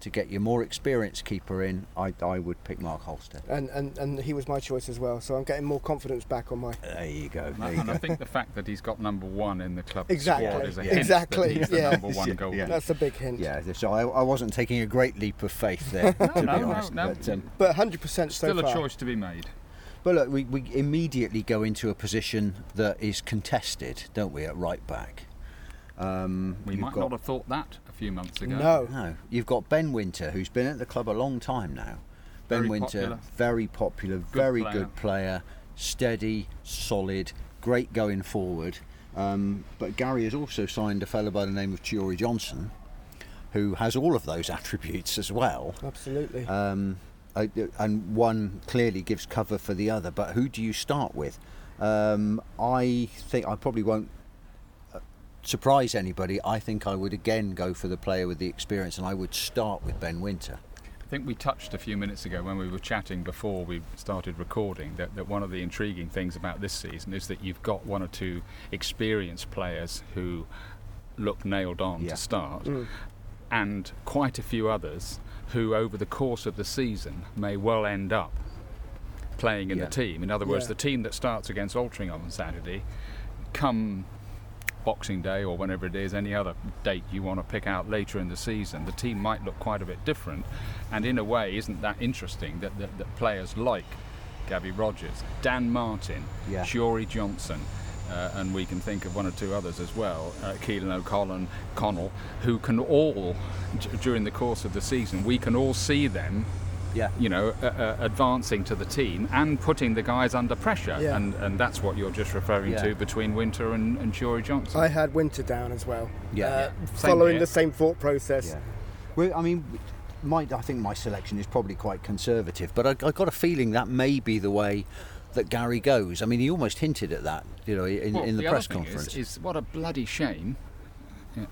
to get your more experienced keeper in, I I would pick Mark Halstead. And, and and he was my choice as well. So I'm getting more confidence back on my. There you go. There you And I go. think the fact that he's got number one in the club Exactly, squad is a yeah. hint Exactly, that he's the yeah. number one goal. yeah. That's a big hint. Yeah, so I, I wasn't taking a great leap of faith there, to be no, no, honest. no. But, um, But 100% so Still far. a choice to be made. But look, we, we immediately go into a position that is contested, don't we, at right back? Um, We might got- not have thought that a few months ago. No. No, you've got Ben Wynter, who's been at the club a long time now. Ben Very Wynter, popular. very popular, very player. good player, steady, solid, great going forward. Um, but Gary has also signed a fellow by the name of Chiori Johnson, who has all of those attributes as well. Absolutely. Um, and one clearly gives cover for the other. But who do you start with? Um, I think I probably won't surprise anybody. I think I would again go for the player with the experience, and I would start with Ben Wynter. I think we touched a few minutes ago when we were chatting before we started recording that, that one of the intriguing things about this season is that you've got one or two experienced players who look nailed on Yeah. to start, Mm. and quite a few others who, over the course of the season, may well end up playing in Yeah. the team. In other words, Yeah. the team that starts against Altrincham on Saturday, come Boxing Day or whenever it is, any other date you want to pick out later in the season, the team might look quite a bit different. And in a way, isn't that interesting that, that, that players like Gabby Rogers, Dan Martin, Yeah. Chiori Johnson, uh, and we can think of one or two others as well, uh, Keelan O'Connell, Connell, who can all, d- during the course of the season, we can all see them Yeah. you know, uh, uh, advancing to the team and putting the guys under pressure. Yeah. And, and that's what you're just referring Yeah. to between Wynter and, and Chiori Johnson. I had Wynter down as well. Yeah. Uh, Yeah. Following here. the same thought process. Yeah. Well, I mean, my, I think my selection is probably quite conservative, but I, I got a feeling that may be the way that Gary goes. I mean, he almost hinted at that, you know, in, Well, in the, the press other thing conference. Is, is what a bloody shame, yeah,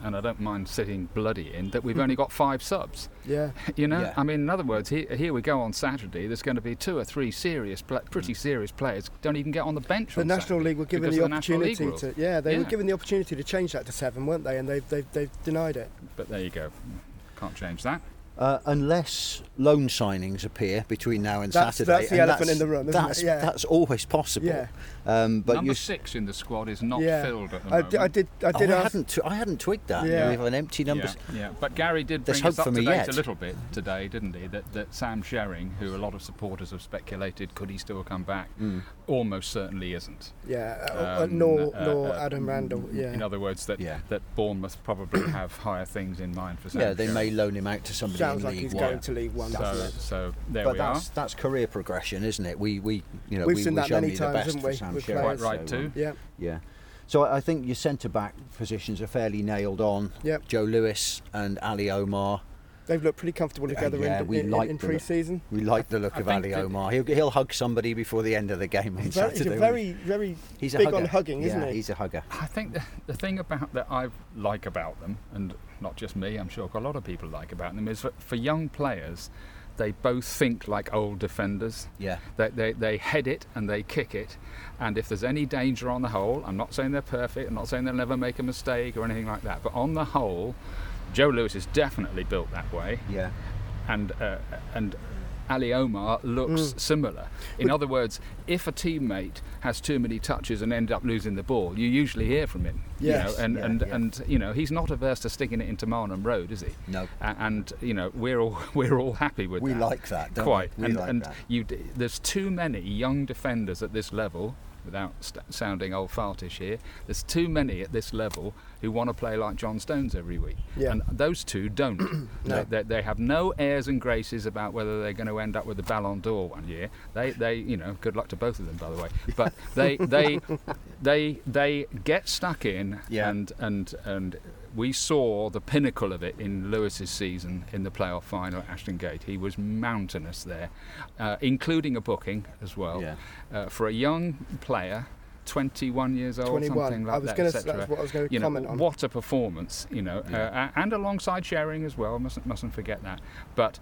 and I don't mind sitting bloody in, that we've only got five subs. Yeah. You know, Yeah. I mean, in other words, here, here we go on Saturday. There's going to be two or three serious, pretty mm. serious players don't even get on the bench. The on National Saturday League were given the League opportunity to. Yeah, they were given the opportunity to change that to seven, weren't they? And they've they've, they've denied it. But there you go. Can't change that. Uh, unless loan signings appear between now and That's- Saturday. that's the and elephant in the room, isn't it? that's, Yeah. That's always possible. Yeah. Um, but Number you, six in the squad is not yeah. filled at the I, moment. di- I did. I oh, did I hadn't. Tw- I hadn't twigged that. Yeah. We have an empty number. Yeah, yeah. But Gary did There's bring us hope up for to date yet. a little bit today, didn't he? That that Sam Sherring, who a lot of supporters have speculated could he still come back, Mm. almost certainly isn't. Yeah. Uh, uh, Um, nor uh, nor uh, Adam Randall. Yeah. In other words, that Yeah. that Bournemouth probably have higher things in mind for Sam. Yeah, they Sherring. may loan him out to somebody Sounds like League he's One. going to League One. So, doesn't it? so there but we are. that's that's career progression, isn't it? We we you know We've we seen wish that many only the times, best haven't for we, Sam with Sherring, players. Quite right so, too. Yeah. Yeah. So I I think your centre back positions are fairly nailed on. Yep. Joe Lewis and Ali Omar. They've looked pretty comfortable uh, together yeah, in, we in, like in the- pre-season. We like the look I of Ali Omar. He'll, he'll hug somebody before the end of the game on He's very, he's Saturday. a very, very he's a big hugger. on hugging, isn't yeah, he? he's a hugger. I think the, the thing about that I like about them, and not just me, I'm sure a lot of people like about them, is that for young players, they both think like old defenders. Yeah. They, they, they head it and they kick it. And if there's any danger on the whole, I'm not saying they're perfect, I'm not saying they'll never make a mistake or anything like that, but on the whole, Joe Lewis is definitely built that way. Yeah. and uh, and Ali Omar looks Mm. similar. In other words, if a teammate has too many touches and end up losing the ball, you usually hear from him. Yes. You know, and Yeah, and, yeah. and you know he's not averse to sticking it into Marnham Road, is he? No. And you know we're all we're all happy with that. We that. like that, don't we? Quite. We and like and that. you d- there's too many young defenders at this level. Without st- sounding old fartish here, there's too many at this level who want to play like John Stones every week, Yeah. and those two don't. No. they, they, they have no airs and graces about whether they're going to end up with the Ballon d'Or one year. They, they, you know, good luck to both of them, by the way. But they, they, they, they get stuck in, Yeah. and and and we saw the pinnacle of it in Lewis's season in the playoff final at Ashton Gate. He was mountainous there, uh, including a booking as well Yeah. uh, for a young player. 21 years old, 21. something like I was that, gonna- that's what I was gonna you know, comment on. What a performance, you know, uh, and alongside Sherring as well. Mustn't mustn't forget that. But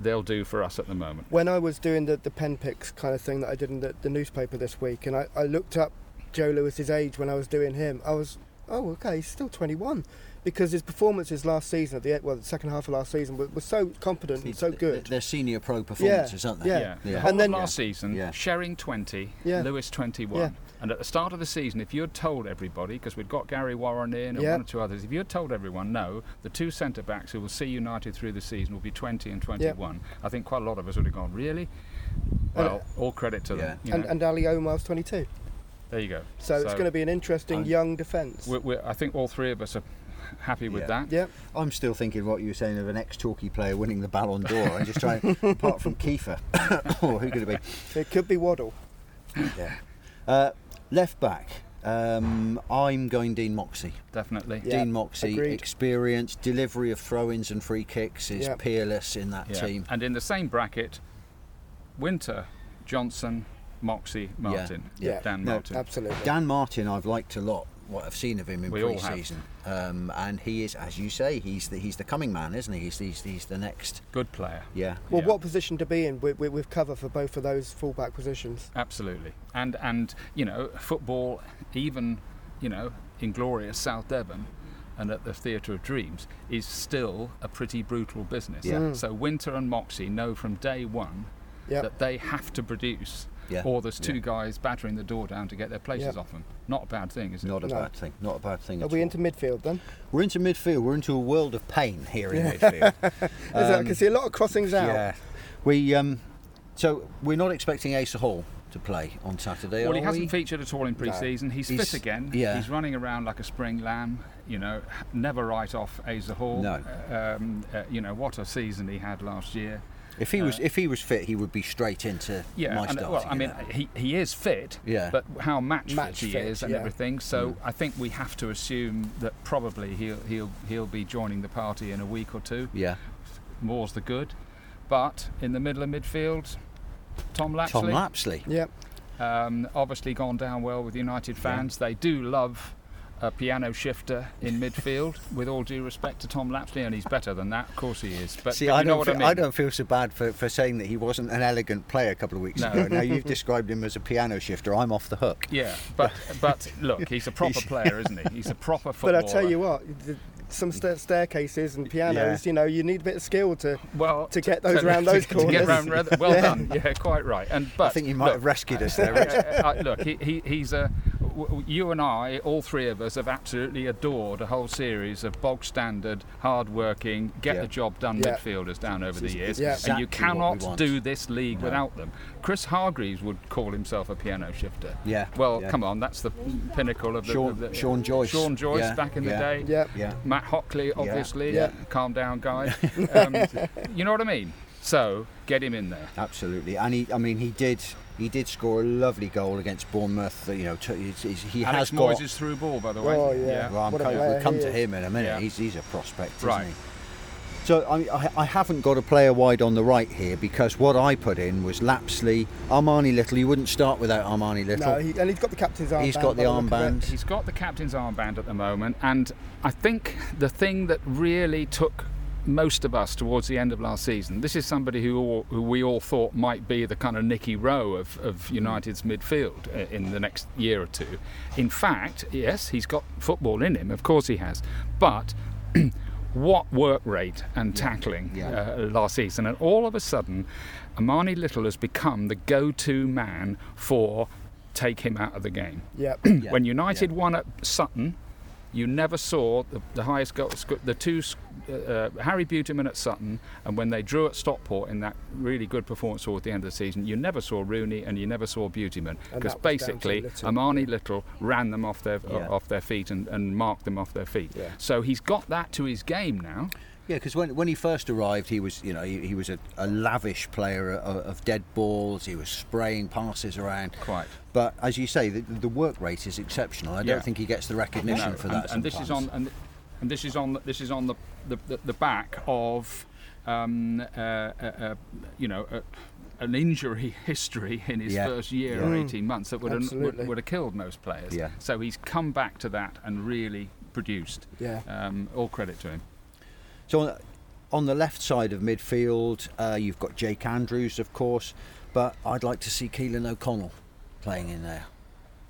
they'll do for us at the moment. when I was doing the, the pen picks kind of thing that I did in the, the newspaper this week, and I, I looked up Joe Lewis's age when I was doing him, I was, oh, okay, he's still 21. Because his performances last season, at the well, the second half of last season, were, were so competent and so good. They're senior pro performances, aren't they? Yeah. Yeah. Yeah. The whole And then- of last season, Yeah. Sherring 20, Yeah. Lewis 21. Yeah. And at the start of the season, if you had told everybody, because we'd got Gary Warren in and Yeah. one or two others, if you had told everyone, no, the two centre backs who will see United through the season will be 20 and 21, I think quite a lot of us would have gone, really? Well, all credit to them. you And, know. and Ali Omar's 22. There you go. So, it's going to be an interesting I'm- young defence. We're, we're, I think all three of us are happy with Yeah. that. Yeah. I'm still thinking what you were saying of an ex-Torquay player winning the Ballon d'Or. I'm just trying, apart from Kieffer, or who could it be? It could be Waddle. Yeah. Uh, left back. Um, I'm going Dean Moxey. Definitely. Yeah, Dean Moxey, agreed. experience, delivery of throw-ins and free kicks is Yeah. peerless in that Yeah. team. And in the same bracket, Wynter, Johnson, Moxey, Martin, Yeah. Dan No, Martin. Absolutely. Dan Martin, I've liked a lot. What I've seen of him in We all have. pre-season, um, and he is, as you say, he's the he's the coming man, isn't he? He's he's, he's the next. Good player. Yeah. Well, Yeah. what position to be in with, with, with cover for both of those fullback positions? Absolutely. And and you know, football, even you know, in glorious South Devon. And at the Theatre of Dreams is still a pretty brutal business. Yeah. Mm. So Wynter and Moxey know from day one Yep. that they have to produce. Yeah. or there's two Yeah. guys battering the door down to get their places Yeah. off them. Not a bad thing, is it? Not a No. bad thing. Not a bad thing. Are at we all. into midfield then? We're into midfield. We're into a world of pain here in midfield. Is that- I can see a lot of crossings out. Um, Yeah. We um, so we're not expecting Asa Hall to play on Saturday. Well, he hasn't we? featured at all in pre-season. He's, He's- fit again. yeah. He's running around like a spring lamb. You know, never write off Asa Hall. No. Um, uh, you know what a season he had last year. If he was if he was fit, he would be straight into Uh, Yeah, my and, starting. well, I mean, eleven. he, he is fit, Yeah. but how match, Match fit he fit, is and yeah. everything. So I think we have to assume that probably he'll he'll he'll be joining the party in a week or two. yeah. More's the good, but in the middle of midfield, Tom Lapsley. Tom Lapsley. Yep. Um, obviously gone down well with United fans. They do love a piano shifter in midfield. With all due respect to Tom Lapsley, and he's better than that. Of course he is. But, See, but I you know don't, what feel, I mean. don't feel so bad for, for saying that he wasn't an elegant player a couple of weeks No. ago. Now you've described him as a piano shifter. I'm off the hook. Yeah, but but look, he's a proper player, isn't he? He's a proper footballer. But footballer. I tell you what, the, some sta- staircases and pianos, you know, you need a bit of skill to. well, to get those round those to get corners. rather- well Yeah. done. Yeah, quite right. And but I think you might look, have rescued us there. Richard. uh, look, he, he, he's a. w- w- You and I, all three of us, have absolutely adored a whole series of bog standard, hard-working, get Yeah. the job done Yeah. midfielders down over the This is years, Yeah. and you exactly what we cannot do this league No. without them. Chris Hargreaves would call himself a piano shifter. Yeah, Well, yeah. come on, that's the pinnacle of the. Sean- of the Sean Joyce. Sean Joyce Yeah, back in yeah. the day. Yep. Yeah. Matt Hockley, obviously. Yeah. Calm down, guy. Um, you know what I mean? So get him in there. Absolutely, and he, I mean, he did, he did score a lovely goal against Bournemouth. You know, to, he's, he's, he Alex has got. Moyes' through ball, by the way. Oh, yeah. Well, I'm What a co- player we'll come to him in a minute. Yeah. He's, he's a prospect, isn't Right. he? So I, I, I haven't got a player wide on the right here because what I put in was Lapsley, Armani Little. You wouldn't start without Armani Little. No, he, and he's got the captain's armband. He's got the by look armband. He's got the captain's armband at the moment, and I think the thing that really took most of us towards the end of last season. This is somebody who, all, who we all thought might be the kind of Nicky Rowe of, of United's midfield uh, in the next year or two. In fact, yes, he's got football in him, of course he has, but what work rate and tackling Yeah. Uh, last season, and all of a sudden, Armani Little has become the go-to man for take him out of the game. Yep. Yeah, When United won at Sutton, you never saw the, the highest goal, the two, uh, uh, Harry Beautyman at Sutton, and when they drew at Stockport in that really good performance towards the end of the season, you never saw Rooney and you never saw Beautyman And because that was down to basically Little. Armani Little ran them off their Yeah. off their feet and, and marked them off their feet. Yeah. So he's got that to his game now. Yeah, because when, when he first arrived, he was you know he, he was a, a lavish player of, of dead balls. He was spraying passes around. Quite. But as you say, the, the work rate is exceptional. I Yeah. don't think he gets the recognition No, for that. and this is on and, and this is on this is on the the, the, the back of um, uh, uh, uh, you know uh, an injury history in his Yeah. first year Yeah. or Mm. 18 months that would have, would, would have killed most players. Yeah. So he's come back to that and really produced. Yeah. Um, all credit to him. So on, on the left side of midfield, uh, you've got Jake Andrews, of course, but I'd like to see Keelan O'Connell playing in there.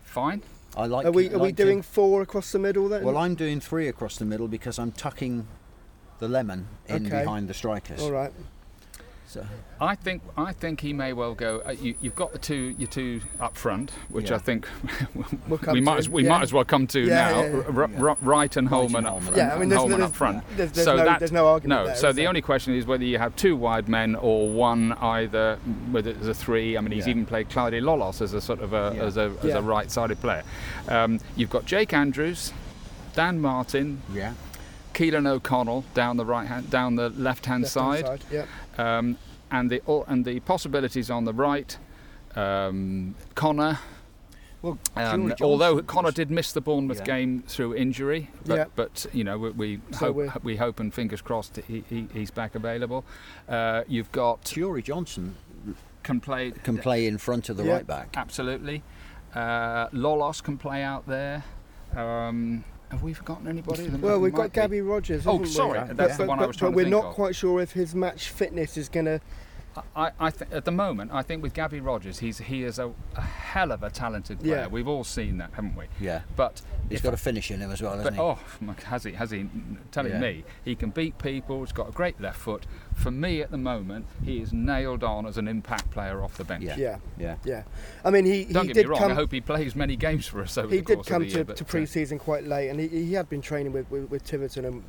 Fine. I like. Are we are we liked him. doing four across the middle then? Well, I'm doing three across the middle because I'm tucking the lemon in Okay. behind the strikers. All right. So, I think I think he may well go. Uh, you, you've got the two your two up front, which Yeah. I think We'll come we might to, as, we yeah. might as well come to Yeah, now. yeah, yeah. R- R- R- Wright and Holman up Holman. front. Yeah, I mean, there's, Holman there's, up front. There's, there's so no, that, there's no argument. No, there, so is the there? only question is whether you have two wide men or one either, whether it's a three. I mean, he's Yeah. even played Claudio Lolos as a sort of a Yeah. as a as Yeah. a right-sided player. Um, you've got Jake Andrews, Dan Martin, yeah. Keelan O'Connell down the right hand, down the left-hand Left-hand side, Yeah. um, and the all- and the possibilities on the right. Um, Connor, Well, um, although Connor did miss the Bournemouth Yeah. game through injury, but, Yeah. but you know we, we So hope we're- we hope and fingers crossed he, he, he's back available. Uh, you've got Chiori Johnson can play can play in front of the Yeah. right back. absolutely. Uh, Lolos can play out there. Um, have we forgotten anybody? There Well, we've might got be. Gabby Rogers. Oh, haven't we? sorry, But- that's the but, one I but- was trying But to we're think not of. quite sure if his match fitness is going to I, I think at the moment, I think with Gabby Rogers, he's he is a, a hell of a talented player. Yeah. We've all seen that, haven't we? Yeah. But he's got a finish in him as well, hasn't But he? oh, my- has he? Has he? Telling Yeah. me he can beat people. He's got a great left foot. For me, at the moment, he is nailed on as an impact player off the bench. Yeah. Yeah, Yeah. yeah. I mean, he, Don't he get did me wrong. come. I hope he plays many games for us over he the did course come of the year. to, but, to uh, pre-season quite late, and he, he had been training with, with, with Tiverton, and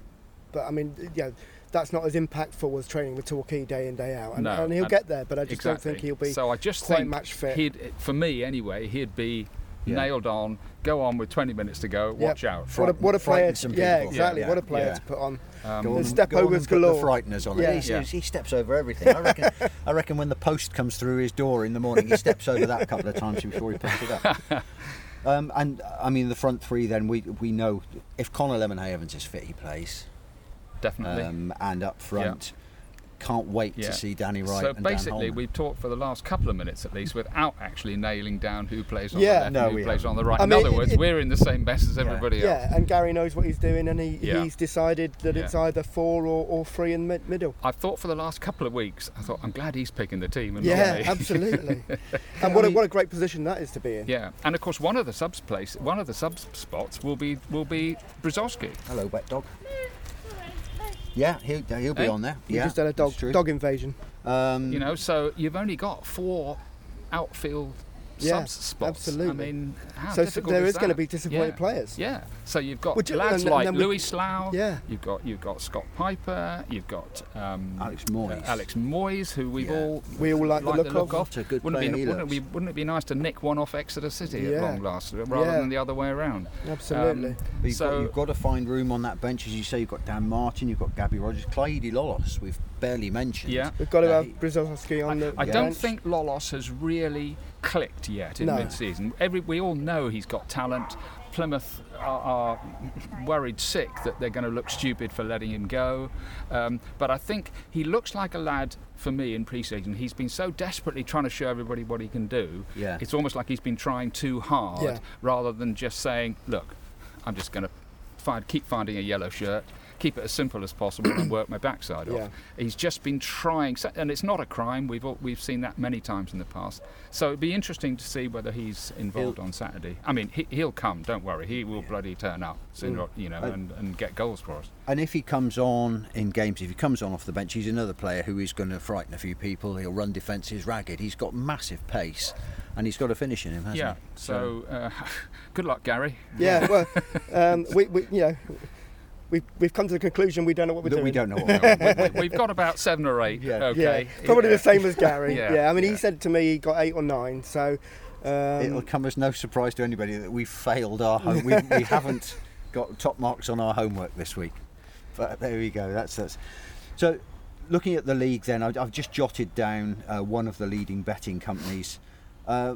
but I mean, yeah, that's not as impactful as training with Torquay day in day out, and, No, and he'll and- get there. But I just don't think he'll be So I just quite think match fit. He'd, for me anyway, he'd be Yeah. nailed on. Go on with 20 minutes to go. Yep. Watch out. what a, what a player! frighten some yeah, exactly. Yeah, What a player yeah. to put on. Um, Go on step go on and put galore. The frighteners on Yeah. it. He, Yeah. he steps over everything. I reckon. I reckon when the post comes through his door in the morning, he steps over that a couple of times before he picks it up. Um, and I mean the front three. Then we we know if Connor Lemonheigh-Evans is fit, he plays. Definitely. Um, and up front, can't wait Yeah. to see Danny Wright so and Dan basically, Holman. we've talked for the last couple of minutes at least without actually nailing down who plays on Yeah. the left No, and who plays haven't. on the right. I in mean, other it- words, it- we're in the same mess as everybody else. Yeah, and Gary knows what he's doing, and he, Yeah. he's decided that it's either four or, or three in the mid- middle. I've thought for the last couple of weeks, I thought I'm glad he's picking the team and Yeah, not absolutely. and what a, what a great position that is to be in. Yeah, and of course one of the subs place, one of the sub spots will be will be Brzozowski. Hello, wet dog. Yeah, he'll, he'll be Eh? on there. We yeah, just had a dog that's true. dog invasion. Um, You know, so you've only got four outfield Yeah, subs spots. I absolutely. mean, how So, so difficult there is is going to be disappointed Yeah. players. Yeah, so you've got Would you- lads and- and like then we- Louis Slough. Yeah. You've got you've got Scott Piper. You've got um, Alex Moyes. uh, Alex Moyes, who we've Yeah. all We all like the look of. What a good Wouldn't player it, be, wouldn't, it be, wouldn't it be nice to nick one off Exeter City at long last, rather Yeah. than the other way around? Absolutely. Um, But you've, so got, you've got to find room on that bench, as you say. You've got Dan Martin, you've got Gabby Rogers, Clyde Lolos. We've barely mentioned. Yeah. We've got to have he- Brzozowski on the I the don't think Lolos has really clicked yet in No. mid-season. Every we all know he's got talent. Plymouth are, are worried sick that they're going to look stupid for letting him go. Um, but I think he looks like a lad for me in pre-season. He's been so desperately trying to show everybody what he can do. Yeah. It's almost like he's been trying too hard Yeah. rather than just saying, "Look, I'm just going to find, keep finding a yellow shirt." Keep it as simple as possible and work my backside Yeah. off. He's just been trying, and it's not a crime. We've all, we've seen that many times in the past. So it'd be interesting to see whether he's involved on Saturday. I mean, he, he'll come. Don't worry. He will bloody turn up sooner, or- you know, and, and get goals for us. And if he comes on in games, if he comes on off the bench, he's another player who is going to frighten a few people. He'll run defences ragged. He's got massive pace, and he's got a finish in him, hasn't Yeah. he? So uh, good luck, Gary. Yeah, well, um, we, we, you know, we've, we've come to the conclusion we don't know what we're that doing. we don't know what we're doing. We- We've got about seven or eight. Yeah. Okay. Yeah, probably Yeah. the same as Gary. Yeah, yeah, I mean, yeah. he said to me he got eight or nine, so. It'll Um, come as no surprise to anybody that we've failed our home. we, we haven't got top marks on our homework this week. But there we go. That's that's. So, looking at the league, then I- I've just jotted down uh, one of the leading betting companies. Uh,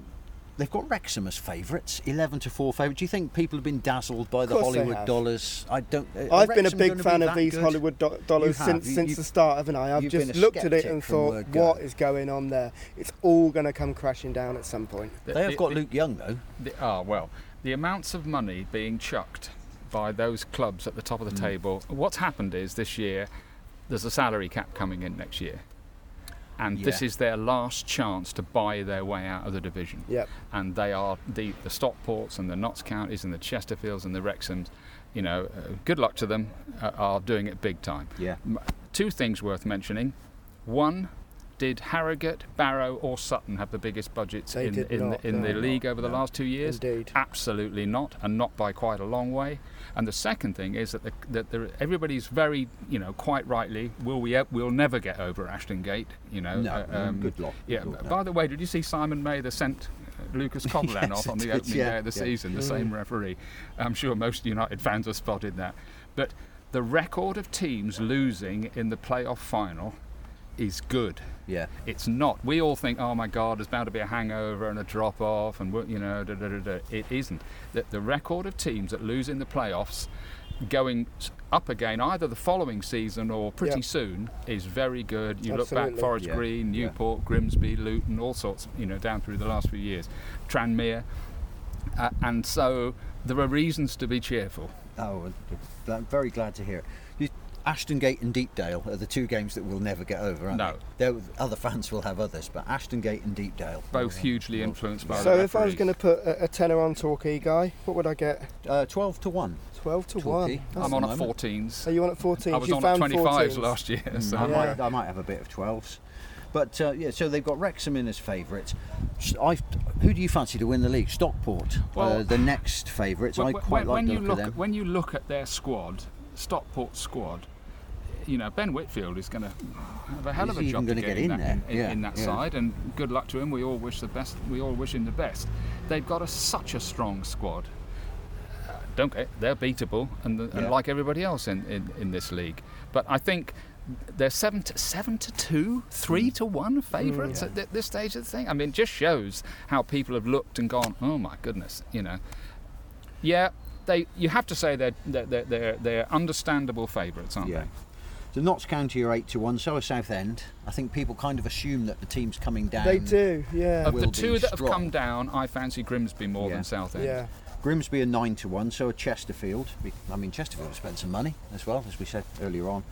they've got Wrexham as favourites, eleven to four favourites. Do you think people have been dazzled by the Hollywood dollars? I don't. uh, I've are been a big fan be of these good? Hollywood do- dollars You since You- since you- the start, haven't I? I've just looked at it and thought, what is going on there? It's all going to come crashing down at some point. They have The- got the- Luke Young though. The, ah, well, the amounts of money being chucked by those clubs at the top of the table. What's happened is this year there's a salary cap coming in next year. And this is their last chance to buy their way out of the division. Yep. And they are the, the Stockports and the Notts Counties and the Chesterfields and the Wrexhams, you know, uh, good luck to them, uh, are doing it big time. Yeah. Two things worth mentioning. One, did Harrogate, Barrow, or Sutton have the biggest budgets They in, in, not, the, in the league over the No. last two years? Indeed. Absolutely not, and not by quite a long way. And the second thing is that, the, that there, everybody's very, you know, quite rightly, will we? We'll never get over Ashton Gate. You know. No, uh, good luck, good Yeah. luck, no. By the way, did you see Simon Mather sent uh, Lucas Covolan Yes, off on I the did, opening yeah, day of the yeah. season? The Mm. same referee. I'm sure most United fans have spotted that. But the record of teams losing in the playoff final is good. Yeah. It's not. We all think, oh my God, there's bound to be a hangover and a drop off, and you know, da, da, da, da. it isn't. The, the record of teams that lose in the playoffs, going up again either the following season or pretty Yep. soon, is very good. You look back, Absolutely. Forest Yeah, Green, yeah. Newport, Grimsby, Luton, all sorts, you know, down through the last few years, Tranmere, uh, and so there are reasons to be cheerful. Oh, I'm very glad to hear it. You, Ashton Gate and Deepdale are the two games that we'll never get over. Aren't No. they? There- other fans will have others, but Ashton Gate and Deepdale. Both hugely influenced by So the if I was going to put a, a tenner on Torquay guy, what would I get? Uh, Twelve to one. 12 to Torquay. 1. I'm on the at 14s. Are you on at 14? I was you on at found 25s 14s. last year. So. I Yeah. might, I might have a bit of twelves, but uh, yeah. So they've got Wrexham in as favourites. S- I've, who do you fancy to win the league? Stockport, uh, the next favourites. I quite when, like when the you look look of them. when you look at their squad, Stockport squad, you know Ben Whitfield is going to have a hell Is of a job to get, get in, in that, there? in, Yeah, in that yeah. side, and good luck to him. We all wish the best. We all wish him the best. They've got a, such a strong squad. Uh, Don't get they're beatable, and, the, and like everybody else in, in, in this league. But I think they're seven to seven to two, three to one favourites at this stage of the thing. I mean, it just shows how people have looked and gone, oh my goodness, you know. Yeah, they. You have to say they're they're they're, they're, understandable favourites, aren't Yeah. So Notts County are eight to one. So are Southend. I think people kind of assume that the team's coming down. They do, yeah. Of the two be that have come down, I fancy Grimsby more Yeah. than Southend. Yeah. Grimsby are nine to one. So are Chesterfield. I mean, Chesterfield have spent some money as well, as we said earlier on.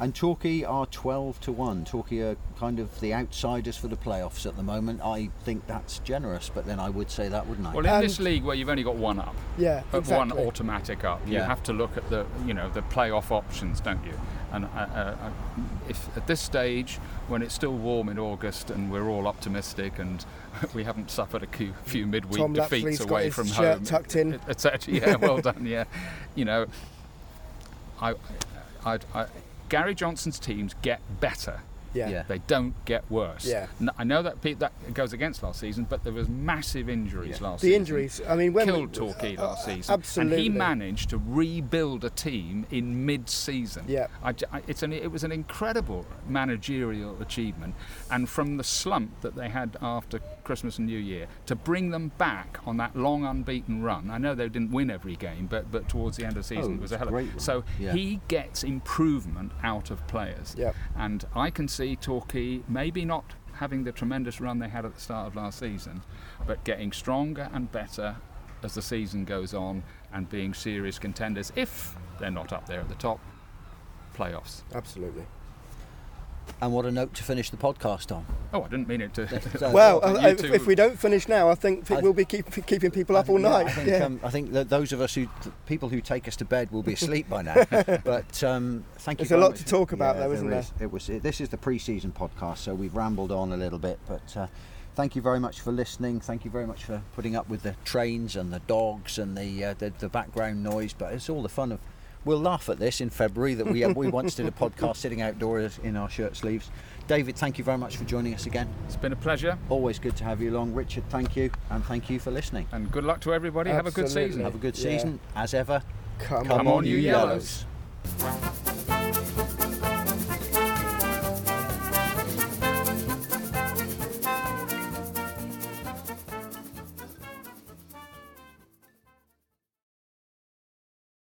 And Torquay are 12 to 1. Torquay are kind of the outsiders for the playoffs at the moment. I think that's generous, but then I would say that, wouldn't I? Well, in this league where you've only got one up, Yeah, exactly. one automatic up, you Yeah. have to look at the you know the playoff options, don't you? And uh, uh, uh, if at this stage, when it's still warm in August and we're all optimistic and we haven't suffered a few, few midweek Tom defeats Lapsley's away from shirt home, tucked in. etc. Yeah, well done. Yeah, you know, I, I, I, Gary Johnson's teams get better. Yeah. Yeah. They don't get worse. Yeah. N- I know that pe- that goes against last season, but there was massive injuries Yeah. last The season injuries. I mean, when killed we, Torquay uh, last season, Absolutely. and he managed to rebuild a team in mid-season. Yeah. I j I it's an, it was an incredible managerial achievement, and from the slump that they had after Christmas and New Year to bring them back on that long unbeaten run. I know they didn't win every game, but but towards the end of the season Oh, it was a hell of a. So Yeah. he gets improvement out of players, Yep. and I can see Torquay maybe not having the tremendous run they had at the start of last season, but getting stronger and better as the season goes on and being serious contenders if they're not up there at the top. Playoffs. Absolutely. And what a note to finish the podcast on. Oh, I didn't mean it to. So- Well, You uh, if, if we don't finish now, I think pe- I- we'll be keep, keeping people up all Yeah, night. I think, yeah. um, I think that those of us who, th- people who take us to bed will be asleep by now. but um, thank you. There's a lot much to talk about yeah, though, isn't there? is. It was. It, this is the pre-season podcast, so we've rambled on a little bit, but. Uh, Thank you very much for listening. Thank you very much for putting up with the trains and the dogs and the uh, the, the background noise. But it's all the fun of we'll laugh at this in February that we we once did a podcast sitting outdoors in our shirt sleeves. David, thank you very much for joining us again. It's been a pleasure. Always good to have you along. Richard, thank you, and thank you for listening. And good luck to everybody. Absolutely. Have a good season. Have a good season, yeah. as ever. Come, come on, you yellows. yellows.